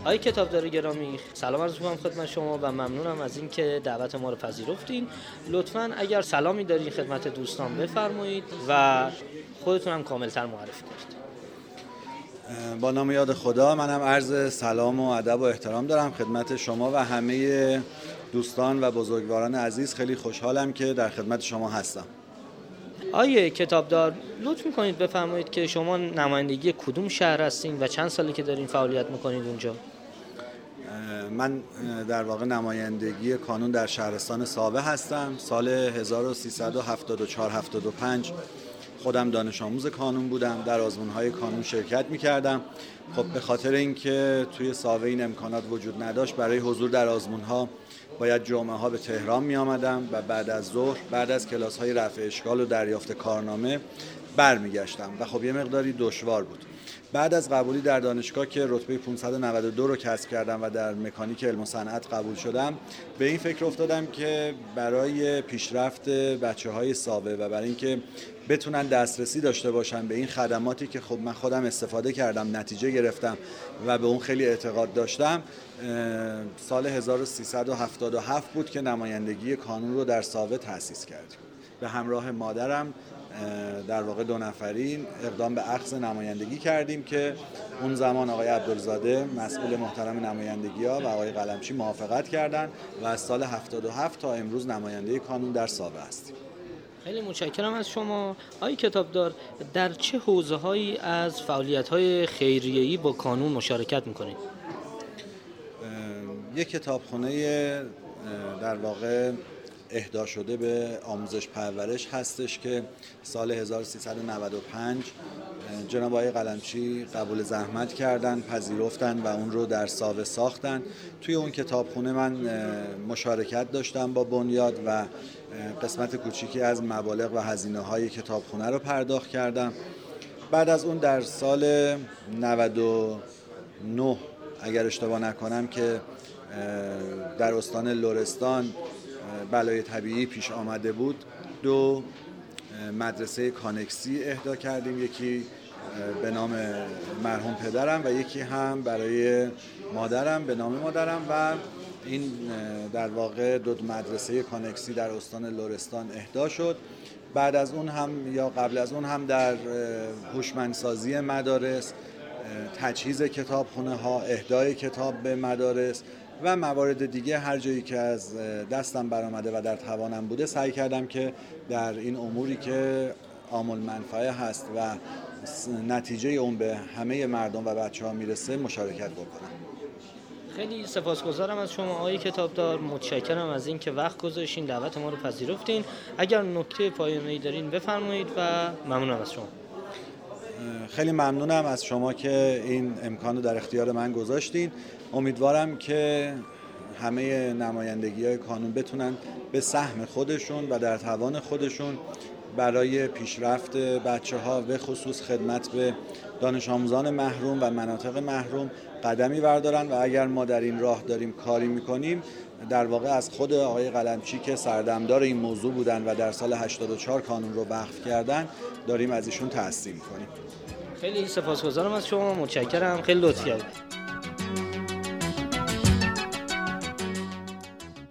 آقای کتابدار گرامی سلام عرض می‌کنم خدمت شما و ممنونم از اینکه دعوت ما رو پذیرفتین. لطفا اگر سلامی دارین خدمت دوستان بفرمایید و خودتون هم کاملتر معرفی کنید. با نام یاد خدا منم عرض سلام و ادب و احترام دارم خدمت شما و همه دوستان و بزرگواران عزیز. خیلی خوشحالم که در خدمت شما هستم. آیه کتابدار لطف می‌کنید بفرمایید که شما نمایندگی کدوم شهر هستین و چند سالی که دارین فعالیت می‌کنید اونجا؟ من در واقع نمایندگی کانون در شهرستان ساوه هستم. سال 1374 75 خودم دانش آموز کانون بودم. در های کانون شرکت می کردم خب به خاطر اینکه توی ساوه این امکانات وجود نداشت برای حضور در آزمون ها باید جمعه ها به تهران می آمدم و بعد از ظهر بعد از کلاس های رفع اشکال و دریافت کارنامه برمیگشتم. و خب یه مقداری دشوار بود. بعد از قبولی در دانشگاه که رتبه 592 رو کسب کردم و در مکانیک علم و صنعت قبول شدم به این فکر افتادم که برای پیشرفت بچه های ساوه و برای اینکه بتونن دسترسی داشته باشن به این خدماتی که خب من خودم استفاده کردم نتیجه گرفتم و به اون خیلی اعتقاد داشتم سال 1377 بود که نمایندگی کانون رو در ساوه تأسیس کردیم. به همراه مادرم در واقع دو نفرین اقدام به اخذ نمایندگی کردیم که اون زمان آقای عبدالزاده مسئول محترم نمایندگی ها و آقای قلمچی موافقت کردند و از سال 77 تا امروز نماینده کانون در سابه هستیم خیلی متشکرم از شما. آقای کتابدار در چه حوزه هایی از فعالیت های خیریه‌ای با کانون مشارکت می‌کنید؟ یک کتابخونه در واقع اهدا شده به آموزش پرورش هستش که سال 1395 جناب آقای قلمچی قبول زحمت کردن پذیرفتن و اون رو در ساوه ساختن. توی اون کتابخونه من مشارکت داشتم با بنیاد و قسمت کوچیکی از مبالغ و هزینه های کتابخونه رو پرداخت کردم. بعد از اون در سال 99 اگر اشتباه نکنم که در استان لورستان بلای طبیعی پیش آمده بود. دو مدرسه کانکسی اهدا کردیم. یکی به نام مرحوم پدرم و یکی هم برای مادرم به نام مادرم و این در واقع دو مدرسه کانکسی در استان لورستان اهدا شد. بعد از اون هم یا قبل از اون هم در هوشمندسازی مدارس تجهیز کتابخونه ها اهدای کتاب به مدارس و موارد دیگه هر جایی که از دستم برآمده و در توانم بوده سعی کردم که در این اموری که عامل منفعه هست و نتیجه اون به همه مردم و بچه ها می‌رسه مشارکت بکنم. خیلی سپاسگزارم از شما آقای کتابدار. متشکرم از اینکه وقت گذاشتین دعوت ما رو پذیرفتین. اگر نکته پایانی دارین بفرمایید و ممنونم از شما. خیلی ممنونم از شما که این امکان رو در اختیار من گذاشتین. امیدوارم که همه نمایندگی های کانون بتونن به سهم خودشون و در توان خودشون برای پیشرفت بچه ها به خصوص خدمت به دانش آموزان محروم و مناطق محروم قدمی بردارن و اگر ما در این راه داریم کاری می‌کنیم در واقع از خود آقای قلمچی که سردمدار این موضوع بودن و در سال 84 کانون رو وقف کردن داریم از ایشون تحصیل کنیم خیلی سپاسگزارم از شما متشکرم. خیلی لطف کردید.